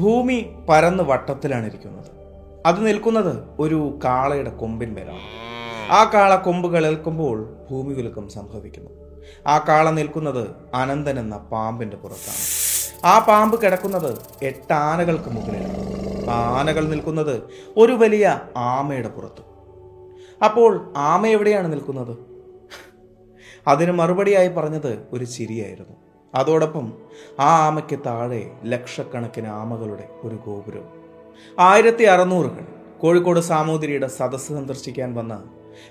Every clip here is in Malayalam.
ഭൂമി പരന്ന് വട്ടത്തിലാണ് ഇരിക്കുന്നത്. അത് നിൽക്കുന്നത് ഒരു കാളയുടെ കൊമ്പിന്മേലാണ് ആ കാള കൊമ്പുകൾ ഏൽക്കുമ്പോൾ ഭൂമി വിലക്കം സംഭവിക്കുന്നു. ആ കാള നിൽക്കുന്നത് അനന്തൻ എന്ന പാമ്പിന്റെ പുറത്താണ്. ആ പാമ്പ് കിടക്കുന്നത് എട്ട് ആനകൾക്ക് മുകളിലാണ്. ആനകൾ നിൽക്കുന്നത് ഒരു വലിയ ആമയുടെ പുറത്ത്. അപ്പോൾ ആമ എവിടെയാണ് നിൽക്കുന്നത്? അതിന് മറുപടിയായി പറഞ്ഞത് ഒരു ചിരിയായിരുന്നു. അതോടൊപ്പം ആ ആമയ്ക്ക് താഴെ ലക്ഷക്കണക്കിന് ആമകളുടെ ഒരു ഗോപുരം. ആയിരത്തി അറുന്നൂറുകൾ കോഴിക്കോട് സാമൂതിരിയുടെ സദസ്സ് സന്ദർശിക്കാൻ വന്ന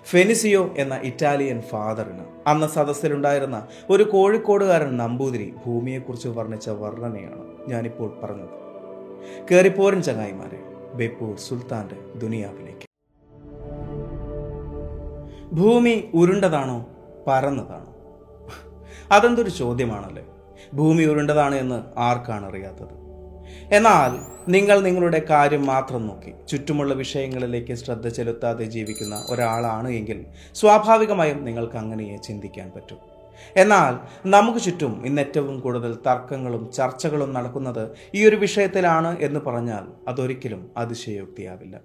ഫെനിസിയോ എന്ന ഇറ്റാലിയൻ ഫാദറിന് അന്ന് സദസ്സിലുണ്ടായിരുന്ന ഒരു കോഴിക്കോടുകാരൻ നമ്പൂതിരി ഭൂമിയെക്കുറിച്ച് വർണിച്ച വർണനയാണ് ഞാനിപ്പോൾ പറഞ്ഞത്. കയറിപ്പോരൻ ചങ്ങായിമാരെ ബേപ്പൂർ സുൽത്താന്റെ ദുനിയാവിലേക്ക്. ഭൂമി ഉരുണ്ടതാണോ പരന്നതാണോ? അതെന്തൊരു ചോദ്യമാണല്ലേ? ഭൂമി ഉരുണ്ടതാണ് എന്ന് ആർക്കാണ് അറിയാത്തത്? എന്നാൽ നിങ്ങൾ നിങ്ങളുടെ കാര്യം മാത്രം നോക്കി. ചുറ്റുമുള്ള വിഷയങ്ങളിലേക്ക് ശ്രദ്ധ ചെലുത്താതെ ജീവിക്കുന്ന ഒരാളാണ് എങ്കിൽ സ്വാഭാവികമായും നിങ്ങൾക്ക് അങ്ങനെയേ ചിന്തിക്കാൻ പറ്റും. എന്നാൽ നമുക്ക് ചുറ്റും ഇന്ന് ഏറ്റവും കൂടുതൽ തർക്കങ്ങളും ചർച്ചകളും നടക്കുന്നത് ഈ ഒരു വിഷയത്തിലാണ് എന്ന് പറഞ്ഞാൽ അതൊരിക്കലും അതിശയോക്തിയാവില്ല.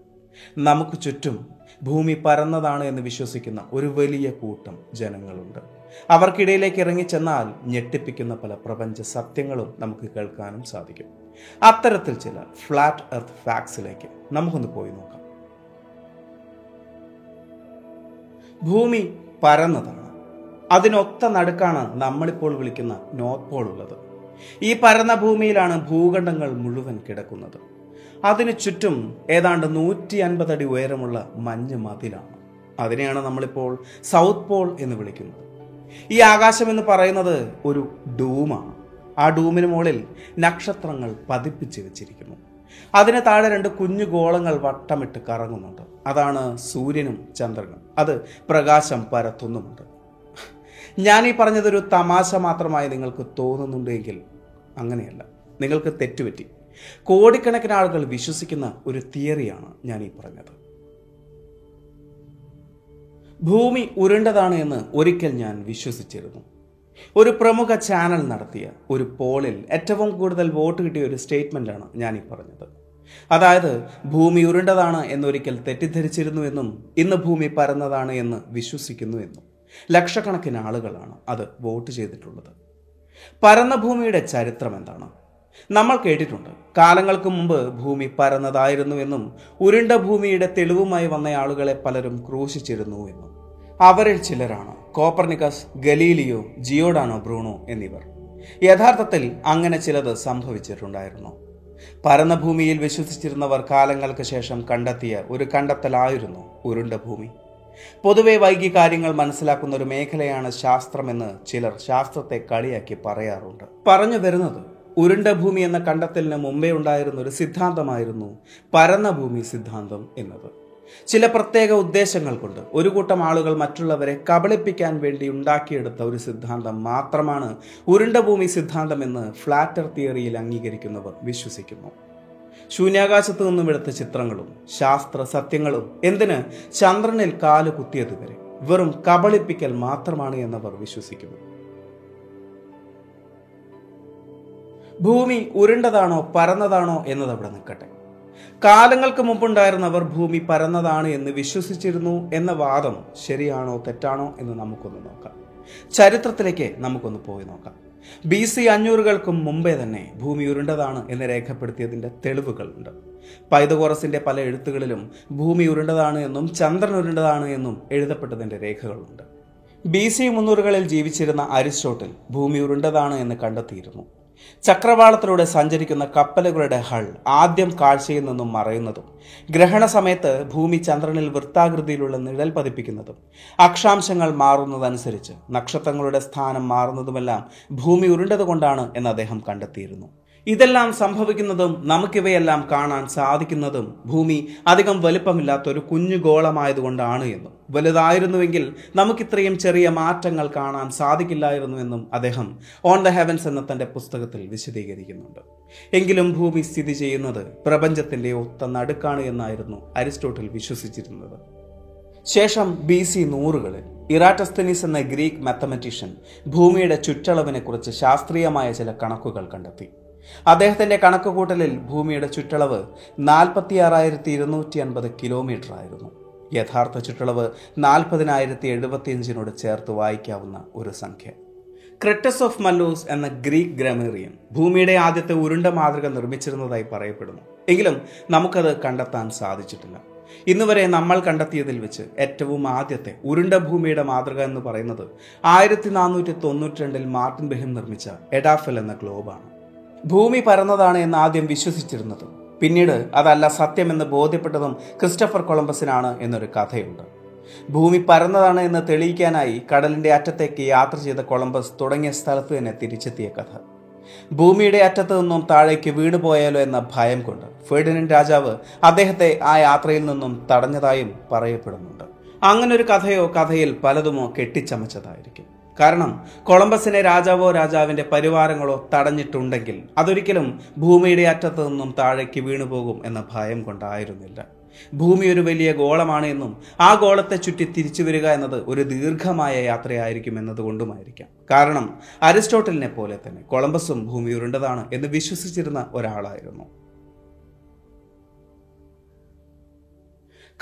നമുക്ക് ചുറ്റും ഭൂമി പരന്നതാണ് എന്ന് വിശ്വസിക്കുന്ന ഒരു വലിയ കൂട്ടം ജനങ്ങളുണ്ട്. അവർക്കിടയിലേക്ക് ഇറങ്ങിച്ചെന്നാൽ ഞെട്ടിപ്പിക്കുന്ന പല പ്രപഞ്ച സത്യങ്ങളും നമുക്ക് കേൾക്കാനും സാധിക്കും. അത്തരത്തിൽ ചില ഫ്ലാറ്റ് എർത്ത് ഫാക്ട്സിലേക്ക് നമുക്കൊന്ന് പോയി നോക്കാം. ഭൂമി പരന്നതാണ്. അതിനൊത്ത നടുക്കാണ് നമ്മളിപ്പോൾ വിളിക്കുന്ന നോർത്ത് പോൾ ഉള്ളത്. ഈ പരന്ന ഭൂമിയിലാണ് ഭൂഖണ്ഡങ്ങൾ മുഴുവൻ കിടക്കുന്നത്. അതിനു ചുറ്റും ഏതാണ്ട് നൂറ്റി അൻപത് അടി ഉയരമുള്ള മഞ്ഞ് മതിലാണ്. അതിനെയാണ് നമ്മളിപ്പോൾ സൗത്ത് പോൾ എന്ന് വിളിക്കുന്നത്. ഈ ആകാശം എന്ന് പറയുന്നത് ഒരു ഡൂമാണ്. ആ ഡൂമിന് മുകളിൽ നക്ഷത്രങ്ങൾ പതിപ്പിച്ച് വെച്ചിരിക്കുന്നു. അതിന് താഴെ രണ്ട് കുഞ്ഞു ഗോളങ്ങൾ വട്ടമിട്ട് കറങ്ങുന്നുണ്ട്. അതാണ് സൂര്യനും ചന്ദ്രനും. അത് പ്രകാശം പരത്തുന്നുമുണ്ട്. ഞാൻ ഈ പറഞ്ഞതൊരു തമാശ മാത്രമായി നിങ്ങൾക്ക് തോന്നുന്നുണ്ടെങ്കിൽ അങ്ങനെയല്ല. നിങ്ങൾക്ക് തെറ്റുപറ്റി. കോടിക്കണക്കിന് ആളുകൾ വിശ്വസിക്കുന്ന ഒരു തിയറിയാണ് ഞാൻ ഈ പറഞ്ഞത്. ഭൂമി ഉരുണ്ടതാണ് എന്ന് ഒരിക്കൽ ഞാൻ വിശ്വസിച്ചിരുന്നു. ഒരു പ്രമുഖ ചാനൽ നടത്തിയ ഒരു പോളിൽ ഏറ്റവും കൂടുതൽ വോട്ട് കിട്ടിയ ഒരു സ്റ്റേറ്റ്മെന്റാണ് ഞാൻ ഈ പറഞ്ഞത്. അതായത് ഭൂമി ഉരുണ്ടതാണ് എന്നൊരിക്കൽ തെറ്റിദ്ധരിച്ചിരുന്നു എന്നും ഇന്ന് ഭൂമി പരന്നതാണ് എന്ന് വിശ്വസിക്കുന്നു എന്നും ലക്ഷക്കണക്കിന് ആളുകളാണ് അത് വോട്ട് ചെയ്തിട്ടുള്ളത്. പരന്ന ഭൂമിയുടെ ചരിത്രം എന്താണ്? നമ്മൾ കേട്ടിട്ടുണ്ട്. കാലങ്ങൾക്ക് മുമ്പ് ഭൂമി പരന്നതായിരുന്നു എന്നും ഉരുണ്ട ഭൂമിയുടെ തെളിവുമായി വന്ന ആളുകളെ പലരും ക്രൂശിച്ചിരുന്നു എന്നും. അവരിൽ ചിലരാണ്. കോപ്പർനിക്കസ് ഗലീലിയോ ജിയോഡാനോ ബ്രൂണോ എന്നിവർ. യഥാർത്ഥത്തിൽ അങ്ങനെ ചിലത് സംഭവിച്ചിട്ടുണ്ടായിരുന്നു. പരന്ന ഭൂമിയിൽ വിശ്വസിച്ചിരുന്നവർ കാലങ്ങൾക്ക് ശേഷം കണ്ടെത്തിയ ഒരു കണ്ടെത്തലായിരുന്നു ഉരുണ്ട ഭൂമി. പൊതുവെ വൈകി കാര്യങ്ങൾ മനസ്സിലാക്കുന്ന ഒരു മേഖലയാണ് ശാസ്ത്രമെന്ന് ചിലർ ശാസ്ത്രത്തെ കളിയാക്കി പറയാറുണ്ട്. പറഞ്ഞു വരുന്നത് ഉരുണ്ട ഭൂമി എന്ന കണ്ടെത്തലിന് മുമ്പേ ഉണ്ടായിരുന്ന ഒരു സിദ്ധാന്തമായിരുന്നു പരന്ന ഭൂമി സിദ്ധാന്തം എന്നത്. ചില പ്രത്യേക ഉദ്ദേശങ്ങൾ കൊണ്ട് ഒരു കൂട്ടം ആളുകൾ മറ്റുള്ളവരെ കബളിപ്പിക്കാൻ വേണ്ടി ഉണ്ടാക്കിയെടുത്ത ഒരു സിദ്ധാന്തം മാത്രമാണ് ഉരുണ്ട ഭൂമി സിദ്ധാന്തം എന്ന് ഫ്ലാറ്റർ തിയറിയിൽ അംഗീകരിക്കുന്നവർ വിശ്വസിക്കുന്നു. ശൂന്യാകാശത്ത് നിന്നും എടുത്ത ചിത്രങ്ങളും ശാസ്ത്ര സത്യങ്ങളും എന്തിന് ചന്ദ്രനിൽ കാൽ കുത്തിയതുവരെ വെറും കബളിപ്പിക്കൽ മാത്രമാണ് എന്നവർ വിശ്വസിക്കുന്നു. ഭൂമി ഉരുണ്ടതാണോ പരന്നതാണോ എന്നത് അവിടെ നിൽക്കട്ടെ. കാലങ്ങൾക്ക് മുമ്പുണ്ടായിരുന്നവർ ഭൂമി പരന്നതാണ് എന്ന് വിശ്വസിച്ചിരുന്നു എന്ന വാദം ശരിയാണോ തെറ്റാണോ എന്ന് നമുക്കൊന്ന് നോക്കാം. ചരിത്രത്തിലേക്ക് നമുക്കൊന്ന് പോയി നോക്കാം. ബി സി അഞ്ഞൂറുകൾക്കും മുമ്പേ തന്നെ ഭൂമി ഉരുണ്ടതാണ് എന്ന് രേഖപ്പെടുത്തിയതിന്റെ തെളിവുകളുണ്ട് പൈതകോറസിന്റെ പല എഴുത്തുകളിലും ഭൂമി ഉരുണ്ടതാണ് എന്നും ചന്ദ്രൻ ഉരുണ്ടതാണ് എന്നും എഴുതപ്പെട്ടതിന്റെ രേഖകളുണ്ട്. ബി സി മുന്നൂറുകളിൽ ജീവിച്ചിരുന്ന അരിസ്റ്റോട്ടിൽ ഭൂമി ഉരുണ്ടതാണ് എന്ന് കണ്ടെത്തിയിരുന്നു. ചക്രവാളത്തിലൂടെ സഞ്ചരിക്കുന്ന കപ്പലുകളുടെ ഹൾ ആദ്യം കാഴ്ചയിൽ നിന്നും മറയുന്നതും ഗ്രഹണ സമയത്ത് ഭൂമി ചന്ദ്രനിൽ വൃത്താകൃതിയിലുള്ള നിഴൽ പതിപ്പിക്കുന്നതും അക്ഷാംശങ്ങൾ മാറുന്നതനുസരിച്ച് നക്ഷത്രങ്ങളുടെ സ്ഥാനം മാറുന്നതുമെല്ലാം ഭൂമി ഉരുണ്ടതുകൊണ്ടാണ് എന്ന് അദ്ദേഹം കണ്ടെത്തിയിരുന്നു. ഇതെല്ലാം സംഭവിക്കുന്നതും നമുക്കിവയെല്ലാം കാണാൻ സാധിക്കുന്നതും ഭൂമി അധികം വലുപ്പമില്ലാത്ത ഒരു കുഞ്ഞു ഗോളമായതുകൊണ്ടാണ് എന്നും. വലുതായിരുന്നുവെങ്കിൽ നമുക്കിത്രയും ചെറിയ മാറ്റങ്ങൾ കാണാൻ സാധിക്കില്ലായിരുന്നു എന്നും അദ്ദേഹം ഓൺ ദ ഹെവൻസ് എന്ന തന്റെ പുസ്തകത്തിൽ വിശദീകരിക്കുന്നുണ്ട്. എങ്കിലും ഭൂമി സ്ഥിതി ചെയ്യുന്നത് പ്രപഞ്ചത്തിന്റെ ഒത്ത നടുക്കാണ് എന്നായിരുന്നു അരിസ്റ്റോട്ടിൽ വിശ്വസിച്ചിരുന്നത്. ശേഷം ബി സി നൂറുകളിൽ ഇറാറ്റസ്തനീസ് എന്ന ഗ്രീക്ക് മാത്തമറ്റീഷ്യൻ ഭൂമിയുടെ ചുറ്റളവിനെ കുറിച്ച് ശാസ്ത്രീയമായ ചില കണക്കുകൾ കണ്ടെത്തി. അദ്ദേഹത്തിന്റെ കണക്കുകൂട്ടലിൽ ഭൂമിയുടെ ചുറ്റളവ് നാൽപ്പത്തി ആറായിരത്തി ഇരുന്നൂറ്റി അൻപത് കിലോമീറ്റർ ആയിരുന്നു യഥാർത്ഥ ചുറ്റളവ് നാൽപ്പതിനായിരത്തി എഴുപത്തിയഞ്ചിനോട് ചേർത്ത് വായിക്കാവുന്ന ഒരു സംഖ്യ. ക്രിട്ടസ് ഓഫ് മല്ലൂസ് എന്ന ഗ്രീക്ക് ഗ്രാമേറിയൻ ഭൂമിയുടെ ആദ്യത്തെ ഉരുണ്ട മാതൃക നിർമ്മിച്ചിരുന്നതായി പറയപ്പെടുന്നു. എങ്കിലും നമുക്കത് കണ്ടെത്താൻ സാധിച്ചിട്ടില്ല. ഇന്നുവരെ നമ്മൾ കണ്ടെത്തിയതിൽ വെച്ച് ഏറ്റവും ആദ്യത്തെ ഉരുണ്ട ഭൂമിയുടെ മാതൃക എന്ന് പറയുന്നത് ആയിരത്തി നാനൂറ്റി തൊണ്ണൂറ്റി രണ്ടിൽ മാർട്ടിൻ ബെഹിം നിർമ്മിച്ച എഡാഫൽ എന്ന ഗ്ലോബാണ് ഭൂമി പരന്നതാണ് എന്ന് ആദ്യം വിശ്വസിച്ചിരുന്നത്. പിന്നീട് അതല്ല സത്യമെന്ന് ബോധ്യപ്പെട്ടതും ക്രിസ്റ്റഫർ കൊളംബസിനാണ് എന്നൊരു കഥയുണ്ട്. ഭൂമി പരന്നതാണ് എന്ന് തെളിയിക്കാനായി കടലിന്റെ അറ്റത്തേക്ക് യാത്ര ചെയ്ത കൊളംബസ് തുടങ്ങിയ സ്ഥലത്ത് തന്നെ തിരിച്ചെത്തിയ കഥ. ഭൂമിയുടെ അറ്റത്ത് നിന്നും താഴേക്ക് വീണുപോയാലോ എന്ന ഭയം കൊണ്ട് ഫെർഡിനൻ രാജാവ് അദ്ദേഹത്തെ ആ യാത്രയിൽ നിന്നും തടഞ്ഞതായും പറയപ്പെടുന്നുണ്ട്. അങ്ങനൊരു കഥയോ കഥയിൽ പലതുമോ കെട്ടിച്ചമച്ചതായിരിക്കും. കാരണം കൊളംബസിനെ രാജാവോ രാജാവിന്റെ പരിവാരങ്ങളോ തടഞ്ഞിട്ടുണ്ടെങ്കിൽ അതൊരിക്കലും ഭൂമിയുടെ അറ്റത്തു നിന്നും താഴേക്ക് വീണുപോകും എന്ന ഭയം കൊണ്ടായിരുന്നില്ല. ഭൂമി ഒരു വലിയ ഗോളമാണ് എന്നും ആ ഗോളത്തെ ചുറ്റി തിരിച്ചു വരിക എന്നത് ഒരു ദീർഘമായ യാത്രയായിരിക്കും എന്നതുകൊണ്ടുമായിരിക്കാം. കാരണം അരിസ്റ്റോട്ടലിനെ പോലെ തന്നെ കൊളംബസും ഭൂമി ഉരുണ്ടതാണ് എന്ന് വിശ്വസിച്ചിരുന്ന ഒരാളായിരുന്നു.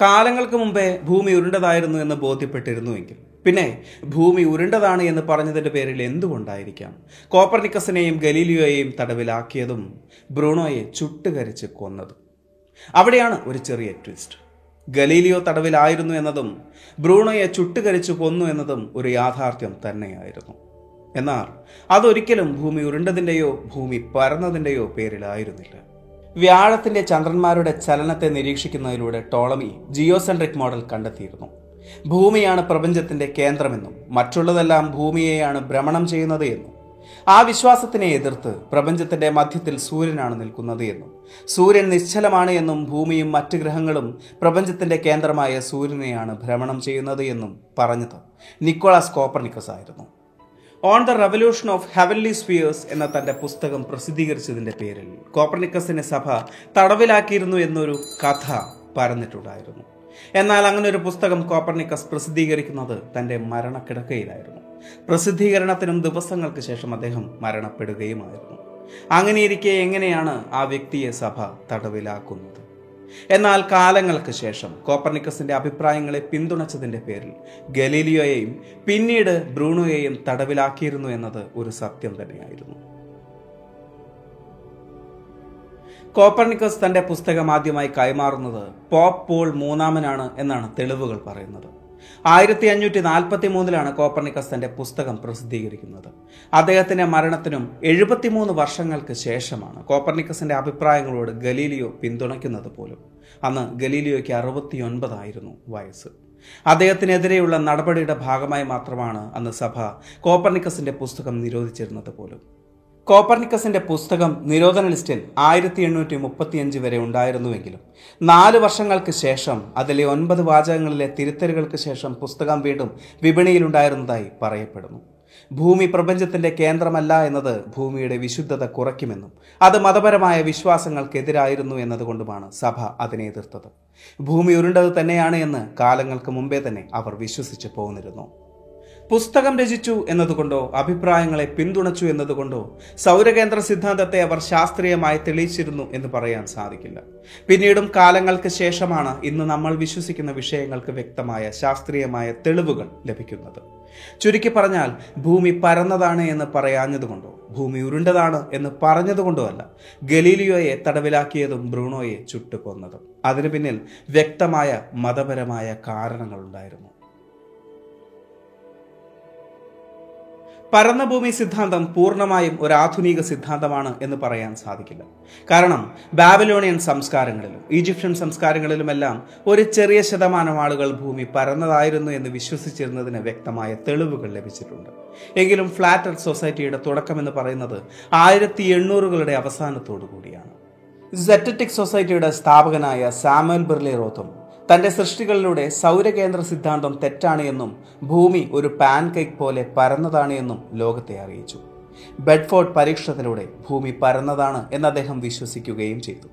കാലങ്ങൾക്ക് മുമ്പേ ഭൂമി ഉരുണ്ടതായിരുന്നു എന്ന് ബോധ്യപ്പെട്ടിരുന്നുവെങ്കിൽ പിന്നെ ഭൂമി ഉരുണ്ടതാണ് എന്ന് പറഞ്ഞതിന്റെ പേരിൽ എന്തുകൊണ്ടായിരിക്കാം? കോപ്പർനിക്കസിനെയും ഗലീലിയോയെയും തടവിലാക്കിയതും ബ്രൂണോയെ ചുട്ടുകരിച്ച് കൊന്നതും. അവിടെയാണ് ഒരു ചെറിയ ട്വിസ്റ്റ്. ഗലീലിയോ തടവിലായിരുന്നു എന്നതും ബ്രൂണോയെ ചുട്ടുകരിച്ചു കൊന്നു എന്നതും ഒരു യാഥാർത്ഥ്യം തന്നെയായിരുന്നു. എന്നാൽ അതൊരിക്കലും ഭൂമി ഉരുണ്ടതിന്റെയോ ഭൂമി പരന്നതിന്റെയോ പേരിലായിരുന്നില്ല. വ്യാഴത്തിന്റെ ചന്ദ്രന്മാരുടെ ചലനത്തെ നിരീക്ഷിക്കുന്നതിലൂടെ ടോളമി ജിയോസെൻട്രിക് മോഡൽ കണ്ടെത്തിയിരുന്നു. ഭൂമിയാണ് പ്രപഞ്ചത്തിന്റെ കേന്ദ്രമെന്നും മറ്റുള്ളതെല്ലാം ഭൂമിയെയാണ് ഭ്രമണം ചെയ്യുന്നത് എന്നും. ആ വിശ്വാസത്തിനെ എതിർത്ത് പ്രപഞ്ചത്തിന്റെ മധ്യത്തിൽ സൂര്യനാണ് നിൽക്കുന്നത് എന്നും. സൂര്യൻ നിശ്ചലമാണ് എന്നും ഭൂമിയും മറ്റ് ഗ്രഹങ്ങളും പ്രപഞ്ചത്തിന്റെ കേന്ദ്രമായ സൂര്യനെയാണ് ഭ്രമണം ചെയ്യുന്നത് എന്നും പറഞ്ഞത് നിക്കോളാസ് കോപ്പർനിക്കസ് ആയിരുന്നു on the revolution of heavenly spheres എന്ന തന്റെ പുസ്തകം പ്രസിദ്ധീകരിച്ചതിന്റെ പേരിൽ കോപ്പർനിക്കസിനെ സഭ തടവിലാക്കിയിരുന്നു എന്നൊരു കഥ പരന്നിട്ടുണ്ടായിരുന്നു. എന്നാൽ അങ്ങനെ ഒരു പുസ്തകം കോപ്പർണിക്കസ് പ്രസിദ്ധീകരിക്കുന്നത് തന്റെ മരണക്കിടക്കയിലായിരുന്നു. പ്രസിദ്ധീകരണത്തിനും ദിവസങ്ങൾക്ക് ശേഷം അദ്ദേഹം മരണപ്പെടുകയുമായിരുന്നു. അങ്ങനെയിരിക്കെ എങ്ങനെയാണ് ആ വ്യക്തിയെ സഭ തടവിലാക്കുന്നത്? എന്നാൽ കാലങ്ങൾക്ക് ശേഷം കോപ്പർണിക്കസിന്റെ അഭിപ്രായങ്ങളെ പിന്തുണച്ചതിന്റെ പേരിൽ ഗലീലിയോയെയും പിന്നീട് ബ്രൂണോയെയും തടവിലാക്കിയിരുന്നു എന്നത് ഒരു സത്യം തന്നെയായിരുന്നു. കോപ്പർനിക്കസ് തന്റെ പുസ്തകം ആദ്യമായി കൈമാറുന്നത് പോപ്പ് പോൾ മൂന്നാമനാണ് എന്നാണ് തെളിവുകൾ പറയുന്നത്. ആയിരത്തി അഞ്ഞൂറ്റി നാൽപ്പത്തി മൂന്നിലാണ് കോപ്പർണിക്കസ് തന്റെ പുസ്തകം പ്രസിദ്ധീകരിക്കുന്നത്. അദ്ദേഹത്തിന്റെ മരണത്തിനും എഴുപത്തിമൂന്ന് വർഷങ്ങൾക്ക് ശേഷമാണ് കോപ്പർനിക്കസിന്റെ അഭിപ്രായങ്ങളോട് ഗലീലിയോ പിന്തുണയ്ക്കുന്നത് പോലും. അന്ന് ഗലീലിയോയ്ക്ക് അറുപത്തിയൊൻപതായിരുന്നു വയസ്സ്. അദ്ദേഹത്തിനെതിരെയുള്ള നടപടിയുടെ ഭാഗമായി മാത്രമാണ് അന്ന് സഭ കോപ്പർനിക്കസിന്റെ പുസ്തകം നിരോധിച്ചിരുന്നത് പോലും. കോപ്പർനിക്കസിന്റെ പുസ്തകം നിരോധന ലിസ്റ്റിൽ ആയിരത്തി എണ്ണൂറ്റി മുപ്പത്തിയഞ്ച് വരെ ഉണ്ടായിരുന്നുവെങ്കിലും നാല് വർഷങ്ങൾക്ക് ശേഷം അതിലെ ഒൻപത് വാചകങ്ങളിലെ തിരുത്തലുകൾക്ക് ശേഷം പുസ്തകം വീണ്ടും വിപണിയിലുണ്ടായിരുന്നതായി പറയപ്പെടുന്നു. ഭൂമി പ്രപഞ്ചത്തിന്റെ കേന്ദ്രമല്ല എന്നത് ഭൂമിയുടെ വിശുദ്ധത കുറയ്ക്കുമെന്നും അത് മതപരമായ വിശ്വാസങ്ങൾക്കെതിരായിരുന്നു എന്നതുകൊണ്ടുമാണ് സഭ അതിനെ എതിർത്തത്. ഭൂമി ഉരുണ്ടത് തന്നെയാണ് എന്ന് കാലങ്ങൾക്ക് മുമ്പേ തന്നെ അവർ വിശ്വസിച്ച് പോന്നിരുന്നു. പുസ്തകം രചിച്ചു എന്നതുകൊണ്ടോ അഭിപ്രായങ്ങളെ പിന്തുണച്ചു എന്നതുകൊണ്ടോ സൗരകേന്ദ്ര സിദ്ധാന്തത്തെ അവർ ശാസ്ത്രീയമായി തെളിയിച്ചിരുന്നു എന്ന് പറയാൻ സാധിക്കില്ല. പിന്നീടും കാലങ്ങൾക്ക് ശേഷമാണ് ഇന്ന് നമ്മൾ വിശ്വസിക്കുന്ന വിഷയങ്ങൾക്ക് വ്യക്തമായ ശാസ്ത്രീയമായ തെളിവുകൾ ലഭിക്കുന്നത്. ചുരുക്കി പറഞ്ഞാൽ ഭൂമി പരന്നതാണ് എന്ന് പറയാഞ്ഞതുകൊണ്ടോ ഭൂമി ഉരുണ്ടതാണ് എന്ന് പറഞ്ഞതുകൊണ്ടോ അല്ല ഗലീലിയോയെ തടവിലാക്കിയതും ബ്രൂണോയെ ചുട്ടുകൊന്നതും. അതിനു പിന്നിൽ വ്യക്തമായ മതപരമായ കാരണങ്ങളുണ്ടായിരുന്നു. പരന്ന ഭൂമി സിദ്ധാന്തം പൂർണമായും ഒരു ആധുനിക സിദ്ധാന്തമാണ് എന്ന് പറയാൻ സാധിക്കില്ല. കാരണം ബാബിലോണിയൻ സംസ്കാരങ്ങളിലും ഈജിപ്ഷ്യൻ സംസ്കാരങ്ങളിലുമെല്ലാം ഒരു ചെറിയ ശതമാനം ആളുകൾ ഭൂമി പരന്നതായിരുന്നു എന്ന് വിശ്വസിച്ചിരുന്നതിന് വ്യക്തമായ തെളിവുകൾ ലഭിച്ചിട്ടുണ്ട്. എങ്കിലും ഫ്ലാറ്റ് എർത്ത് സൊസൈറ്റിയുടെ തുടക്കമെന്ന് പറയുന്നത് ആയിരത്തി എണ്ണൂറുകളുടെ അവസാനത്തോടു കൂടിയാണ്. സെറ്ററ്റിക് സൊസൈറ്റിയുടെ സ്ഥാപകനായ സാമുവൽ ബിർലി റോത്തും തന്റെ സൃഷ്ടികളിലൂടെ സൗരകേന്ദ്ര സിദ്ധാന്തം തെറ്റാണ് എന്നും ഭൂമി ഒരു പാൻ കേക്ക് പോലെ പരന്നതാണ് എന്നും ലോകത്തെ അറിയിച്ചു. ബെഡ്ഫോർഡ് പരീക്ഷണത്തിലൂടെ ഭൂമി പരന്നതാണ് എന്ന് അദ്ദേഹം വിശ്വസിക്കുകയും ചെയ്തു.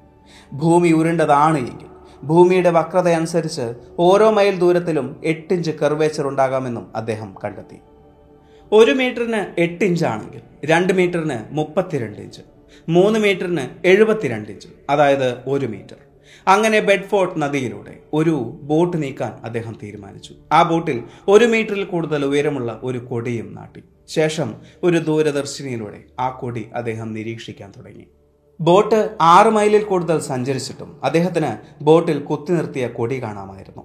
ഭൂമി ഉരുണ്ടതാണ് എങ്കിൽ ഭൂമിയുടെ വക്രത അനുസരിച്ച് ഓരോ മൈൽ ദൂരത്തിലും എട്ടിഞ്ച് കർവേച്ചർ ഉണ്ടാകാമെന്നും അദ്ദേഹം കണ്ടെത്തി. ഒരു മീറ്ററിന് എട്ട് ഇഞ്ച് ആണെങ്കിൽ രണ്ട് മീറ്ററിന് മുപ്പത്തിരണ്ട് ഇഞ്ച് മൂന്ന് മീറ്ററിന് എഴുപത്തിരണ്ട് ഇഞ്ച് അതായത് ഒരു മീറ്റർ. അങ്ങനെ ബെഡ്ഫോർട്ട് നദിയിലൂടെ ഒരു ബോട്ട് നീക്കാൻ അദ്ദേഹം തീരുമാനിച്ചു. ആ ബോട്ടിൽ ഒരു മീറ്ററിൽ കൂടുതൽ ഉയരമുള്ള ഒരു കൊടിയും നാട്ടി. ശേഷം ഒരു ദൂരദർശിനിയിലൂടെ ആ കൊടി അദ്ദേഹം നിരീക്ഷിക്കാൻ തുടങ്ങി. ബോട്ട് ആറ് മൈലിൽ കൂടുതൽ സഞ്ചരിച്ചിട്ടും അദ്ദേഹത്തിന് ബോട്ടിൽ കുത്തി നിർത്തിയ കൊടി കാണാമായിരുന്നു.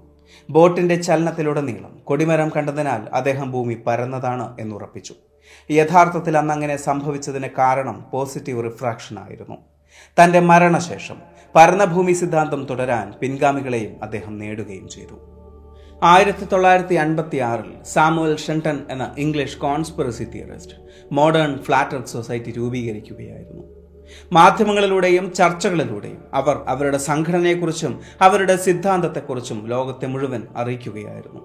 ബോട്ടിന്റെ ചലനത്തിലുടനീളം കൊടിമരം കണ്ടതിനാൽ അദ്ദേഹം ഭൂമി പരന്നതാണ് എന്നുറപ്പിച്ചു. യഥാർത്ഥത്തിൽ അന്നങ്ങനെ സംഭവിച്ചതിന് കാരണം പോസിറ്റീവ് റിഫ്രാക്ഷൻ ആയിരുന്നു. തന്റെ മരണശേഷം പരന്നഭൂമി സിദ്ധാന്തം തുടരാൻ പിൻഗാമികളെയും അദ്ദേഹം നേടുകയും ചെയ്തു. ആയിരത്തി തൊള്ളായിരത്തി അൻപത്തി ആറിൽ സാമുവൽ ഷെൻടൺ എന്ന English conspiracy theorist modern flat earth society രൂപീകരിക്കുകയായിരുന്നു. മാധ്യമങ്ങളിലൂടെയും ചർച്ചകളിലൂടെയും അവർ അവരുടെ സംഘടനയെക്കുറിച്ചും അവരുടെ സിദ്ധാന്തത്തെക്കുറിച്ചും ലോകത്തെ മുഴുവൻ അറിയിക്കുകയായിരുന്നു.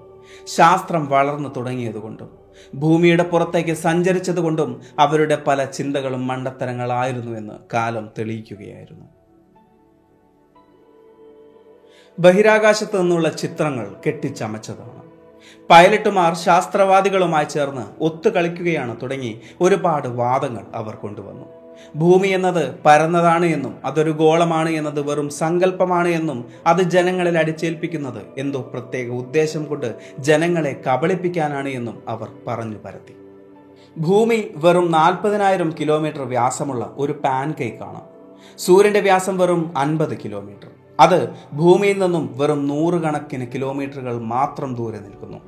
ശാസ്ത്രം വളർന്നു തുടങ്ങിയതുകൊണ്ടും ഭൂമിയുടെ പുറത്തേക്ക് സഞ്ചരിച്ചതുകൊണ്ടും അവരുടെ പല ചിന്തകളും മണ്ടത്തരങ്ങളായിരുന്നു എന്ന് കാലം തെളിയിക്കുകയായിരുന്നു. ബഹിരാകാശത്ത് നിന്നുള്ള ചിത്രങ്ങൾ കെട്ടിച്ചമച്ചതാണ്. പൈലറ്റുമാർ ശാസ്ത്രവാദികളുമായി ചേർന്ന് ഒത്തുകളിക്കുകയാണ് തുടങ്ങി ഒരുപാട് വാദങ്ങൾ അവർ കൊണ്ടുവന്നു. ഭൂമി എന്നത് പരന്നതാണ് എന്നും അതൊരു ഗോളമാണ് എന്നത് വെറും സങ്കല്പമാണ് എന്നും അത് ജനങ്ങളിൽ അടിച്ചേൽപ്പിക്കുന്നത് എന്തോ പ്രത്യേക ഉദ്ദേശം കൊണ്ട് ജനങ്ങളെ കബളിപ്പിക്കാനാണ് എന്നും അവർ പറഞ്ഞു പരത്തി. ഭൂമി വെറും നാൽപ്പതിനായിരം കിലോമീറ്റർ വ്യാസമുള്ള ഒരു പാൻ കേക്കാണ്. സൂര്യന്റെ വ്യാസം വെറും അൻപത് കിലോമീറ്റർ. അത് ഭൂമിയിൽ നിന്നും വെറും നൂറുകണക്കിന് കിലോമീറ്ററുകൾ മാത്രം ദൂരെ നിൽക്കുന്നു.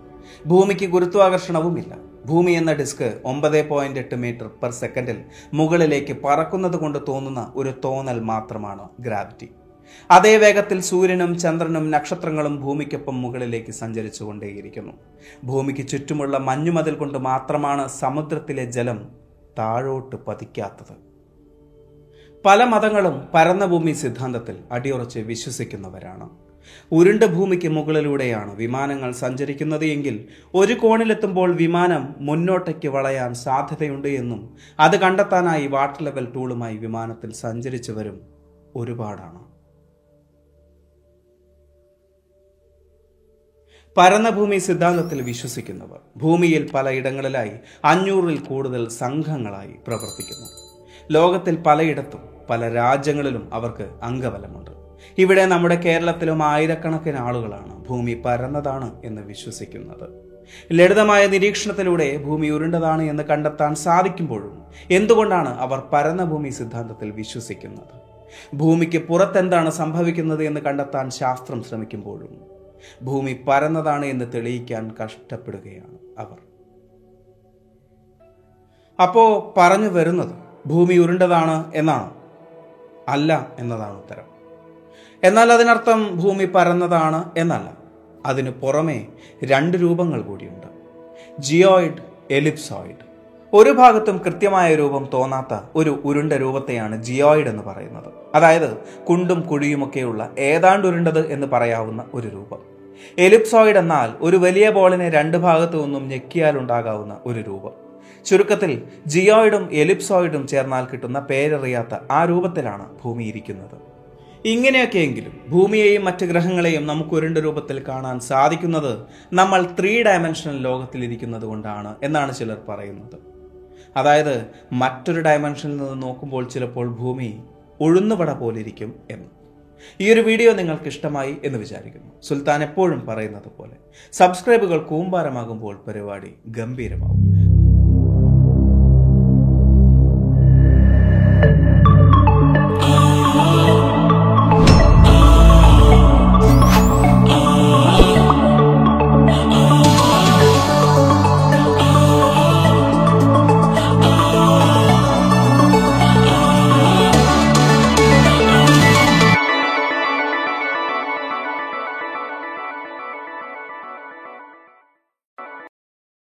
ഭൂമിക്ക് ഗുരുത്വാകർഷണവുമില്ല. ഭൂമി എന്ന ഡിസ്ക് ഒമ്പത് പോയിന്റ് എട്ട് മീറ്റർ പെർ സെക്കൻഡിൽ മുകളിലേക്ക് പറക്കുന്നത് കൊണ്ട് തോന്നുന്ന ഒരു തോന്നൽ മാത്രമാണ് ഗ്രാവിറ്റി അതേ വേഗത്തിൽ സൂര്യനും ചന്ദ്രനും നക്ഷത്രങ്ങളും ഭൂമിക്കൊപ്പം മുകളിലേക്ക് സഞ്ചരിച്ചു കൊണ്ടേയിരിക്കുന്നു ഭൂമിക്ക് ചുറ്റുമുള്ള മഞ്ഞുമതിൽ കൊണ്ട് മാത്രമാണ് സമുദ്രത്തിലെ ജലം താഴോട്ട് പതിക്കാത്തത്. പല മതങ്ങളും പരന്ന ഭൂമി സിദ്ധാന്തത്തിൽ അടിയുറച്ച് വിശ്വസിക്കുന്നവരാണ്. ഉരുണ്ട ഭൂമിക്ക് മുകളിലൂടെയാണ് വിമാനങ്ങൾ സഞ്ചരിക്കുന്നത് എങ്കിൽ ഒരു കോണിലെത്തുമ്പോൾ വിമാനം മുന്നോട്ടേക്ക് വളയാൻ സാധ്യതയുണ്ട് എന്നും അത് കണ്ടെത്താനായി വാട്ടർ ലെവൽ ടൂളുമായി വിമാനത്തിൽ സഞ്ചരിച്ചവരും ഒരുപാടാണ്. പരന്ന ഭൂമി സിദ്ധാന്തത്തിൽ വിശ്വസിക്കുന്നവർ ഭൂമിയിൽ പലയിടങ്ങളിലായി അഞ്ഞൂറിൽ കൂടുതൽ സംഘങ്ങളായി പ്രവർത്തിക്കുന്നു. ലോകത്തിൽ പലയിടത്തും പല രാജ്യങ്ങളിലും അവർക്ക് അംഗബലമുണ്ട്. ഇവിടെ നമ്മുടെ കേരളത്തിലും ആയിരക്കണക്കിന് ആളുകളാണ് ഭൂമി പരന്നതാണ് എന്ന് വിശ്വസിക്കുന്നത്. ലളിതമായ നിരീക്ഷണത്തിലൂടെ ഭൂമി ഉരുണ്ടതാണ് എന്ന് കണ്ടെത്താൻ സാധിക്കുമ്പോഴും എന്തുകൊണ്ടാണ് അവർ പരന്ന ഭൂമി സിദ്ധാന്തത്തിൽ വിശ്വസിക്കുന്നത്? ഭൂമിക്ക് പുറത്തെന്താണ് സംഭവിക്കുന്നത് എന്ന് കണ്ടെത്താൻ ശാസ്ത്രം ശ്രമിക്കുമ്പോഴും ഭൂമി പരന്നതാണ് എന്ന് തെളിയിക്കാൻ കഷ്ടപ്പെടുകയാണ് അവർ. അപ്പോ പറഞ്ഞു വരുന്നത് ഭൂമി ഉരുണ്ടതാണ് എന്നാണ്. അല്ല എന്നതാണ് ഉത്തരം. എന്നാൽ അതിനർത്ഥം ഭൂമി പരന്നതാണ് എന്നല്ല. അതിനു പുറമേ രണ്ട് രൂപങ്ങൾ കൂടിയുണ്ട്. Geoid ellipsoid. ഒരു ഭാഗത്തും കൃത്യമായ രൂപം തോന്നാത്ത ഒരു ഉരുണ്ട രൂപത്തെയാണ് ജിയോയിഡ് എന്ന് പറയുന്നത്. അതായത് കുണ്ടും കുഴിയുമൊക്കെയുള്ള ഏതാണ്ട് ഉരുണ്ടത് എന്ന് പറയാവുന്ന ഒരു രൂപം. എലിപ്സോയിഡ് എന്നാൽ ഒരു വലിയ ബോളിനെ രണ്ട് ഭാഗത്തു നിന്നും ഞെക്കിയാൽ ഉണ്ടാകാവുന്ന ഒരു രൂപം. ചുരുക്കത്തിൽ ജിയോയിഡും എലിപ്സോയിഡും ചേർന്നാൽ കിട്ടുന്ന പേരറിയാത്ത ആ രൂപത്തിലാണ് ഭൂമി ഇരിക്കുന്നത്. ഇങ്ങനെയൊക്കെയെങ്കിലും ഭൂമിയെയും മറ്റ് ഗ്രഹങ്ങളെയും നമുക്ക് ഉരുണ്ട രൂപത്തിൽ കാണാൻ സാധിക്കുന്നത് നമ്മൾ ത്രീ ഡയമെൻഷണൽ ലോകത്തിലിരിക്കുന്നത് കൊണ്ടാണ് എന്നാണ് ചിലർ പറയുന്നത്. അതായത് മറ്റൊരു ഡയമെൻഷനിൽ നിന്ന് നോക്കുമ്പോൾ ചിലപ്പോൾ ഭൂമി ഉഴുന്നുപട പോലിരിക്കും എന്ന്. ഈ ഒരു വീഡിയോ നിങ്ങൾക്ക് ഇഷ്ടമായി എന്ന് വിചാരിക്കുന്നു. സുൽത്താൻ എപ്പോഴും പറയുന്നത് പോലെ സബ്സ്ക്രൈബുകൾ കൂമ്പാരമാകുമ്പോൾ പരിപാടി ഗംഭീരമാവും.